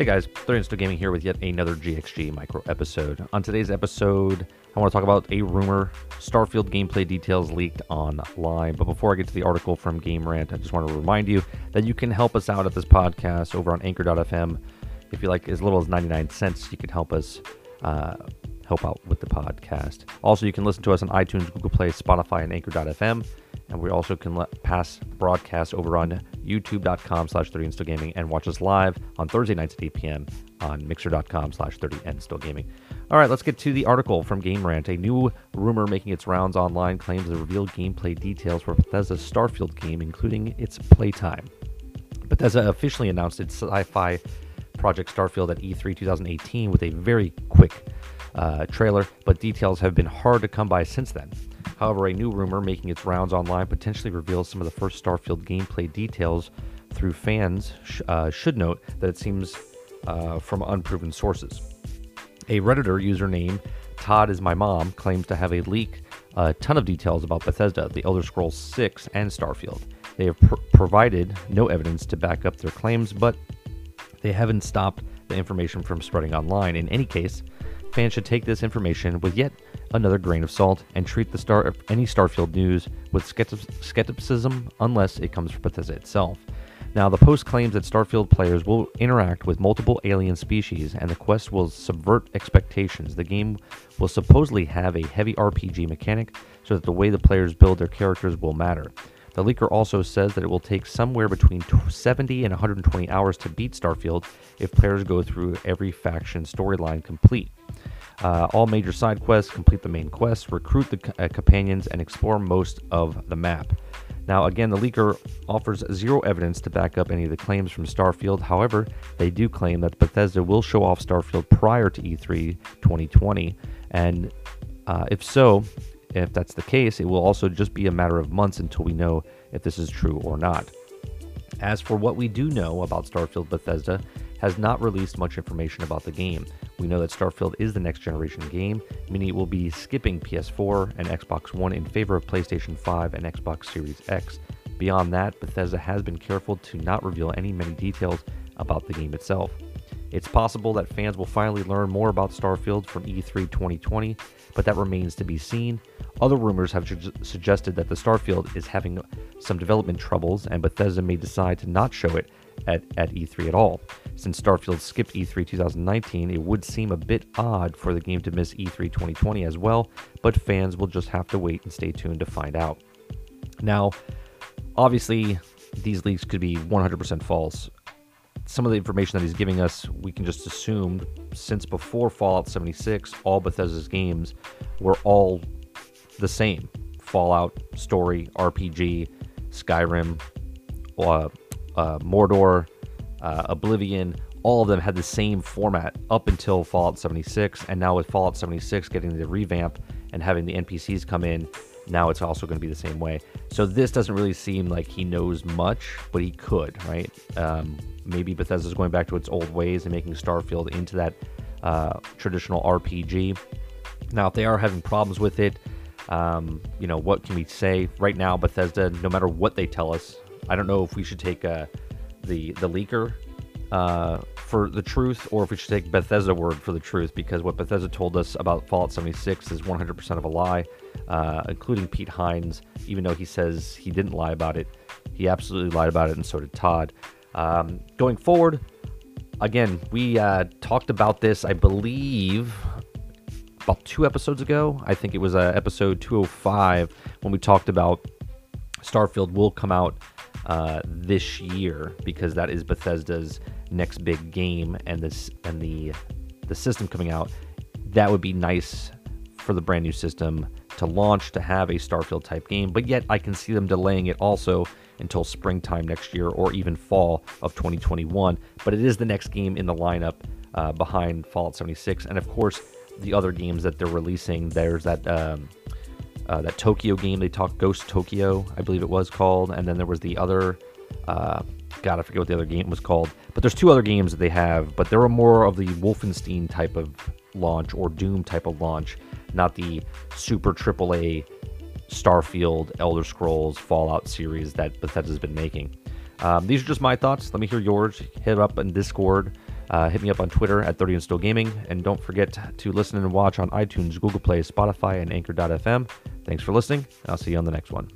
Hey guys, 30 Still Gaming here with yet another GXG micro episode. On today's episode, I want to talk about a rumor Starfield gameplay details leaked online. But before I get to the article from Game Rant, I just want to remind you that you can help us out at this podcast over on Anchor.fm. If you like as little as 99 cents, you can help us uh, help out with the podcast. Also, you can listen to us on iTunes, Google Play, Spotify, and Anchor.fm. And we also can let pass broadcast over on youtube.com slash 30 and still gaming and watch us live on Thursday nights at 8 p.m. on mixer.com slash 30 and still gaming. All right, let's get to the article from Game Rant. A new rumor making its rounds online claims the revealed gameplay details for Bethesda's Starfield game, including its playtime. Bethesda officially announced its sci fi project Starfield at E3 2018 with a very quick uh, trailer, but details have been hard to come by since then. However, a new rumor making its rounds online potentially reveals some of the first Starfield gameplay details through fans sh- uh, should note that it seems uh, from unproven sources. A Redditor username, Todd is my mom, claims to have a leak a ton of details about Bethesda, The Elder Scrolls 6, and Starfield. They have pr- provided no evidence to back up their claims, but they haven't stopped the information from spreading online. In any case, fans should take this information with yet another grain of salt and treat the star of any Starfield news with skepticism unless it comes from Bethesda itself. Now, the post claims that Starfield players will interact with multiple alien species and the quest will subvert expectations. The game will supposedly have a heavy RPG mechanic so that the way the players build their characters will matter. The leaker also says that it will take somewhere between 70 and 120 hours to beat Starfield if players go through every faction storyline complete. Uh, all major side quests, complete the main quests, recruit the uh, companions, and explore most of the map. Now, again, the leaker offers zero evidence to back up any of the claims from Starfield. However, they do claim that Bethesda will show off Starfield prior to E3 2020. And uh, if so, if that's the case, it will also just be a matter of months until we know if this is true or not. As for what we do know about Starfield, Bethesda has not released much information about the game. We know that Starfield is the next generation game, meaning it will be skipping PS4 and Xbox One in favor of PlayStation 5 and Xbox Series X. Beyond that, Bethesda has been careful to not reveal any many details about the game itself. It's possible that fans will finally learn more about Starfield from E3 2020, but that remains to be seen. Other rumors have su- suggested that the Starfield is having some development troubles, and Bethesda may decide to not show it at, at E3 at all. Since Starfield skipped E3 2019, it would seem a bit odd for the game to miss E3 2020 as well, but fans will just have to wait and stay tuned to find out. Now, obviously, these leaks could be 100% false. Some of the information that he's giving us, we can just assume since before Fallout 76, all Bethesda's games were all the same Fallout, story, RPG, Skyrim, uh, uh, Mordor, uh, Oblivion, all of them had the same format up until Fallout 76. And now with Fallout 76 getting the revamp and having the NPCs come in, now it's also going to be the same way. So this doesn't really seem like he knows much, but he could, right? Um, maybe Bethesda's going back to its old ways and making Starfield into that uh, traditional RPG. Now, if they are having problems with it, um, you know, what can we say? Right now, Bethesda, no matter what they tell us, I don't know if we should take uh, the the leaker uh, for the truth, or if we should take Bethesda word for the truth, because what Bethesda told us about Fallout 76 is 100% of a lie, uh, including Pete Hines. Even though he says he didn't lie about it, he absolutely lied about it, and so did Todd. Um, going forward, again, we uh, talked about this, I believe, about two episodes ago. I think it was uh, episode 205 when we talked about Starfield will come out uh, this year because that is Bethesda's next big game, and this and the the system coming out. That would be nice for the brand new system to launch to have a Starfield type game, but yet I can see them delaying it also until springtime next year or even fall of 2021. But it is the next game in the lineup uh, behind Fallout 76, and of course the other games that they're releasing. There's that. Um, uh, that Tokyo game they talked Ghost Tokyo, I believe it was called, and then there was the other. Uh, God, I forget what the other game was called. But there's two other games that they have, but they're more of the Wolfenstein type of launch or Doom type of launch, not the super AAA Starfield, Elder Scrolls, Fallout series that Bethesda's been making. Um, these are just my thoughts. Let me hear yours. Hit up in Discord. Uh, hit me up on Twitter at 30 and Still Gaming. And don't forget to listen and watch on iTunes, Google Play, Spotify, and Anchor.fm. Thanks for listening. I'll see you on the next one.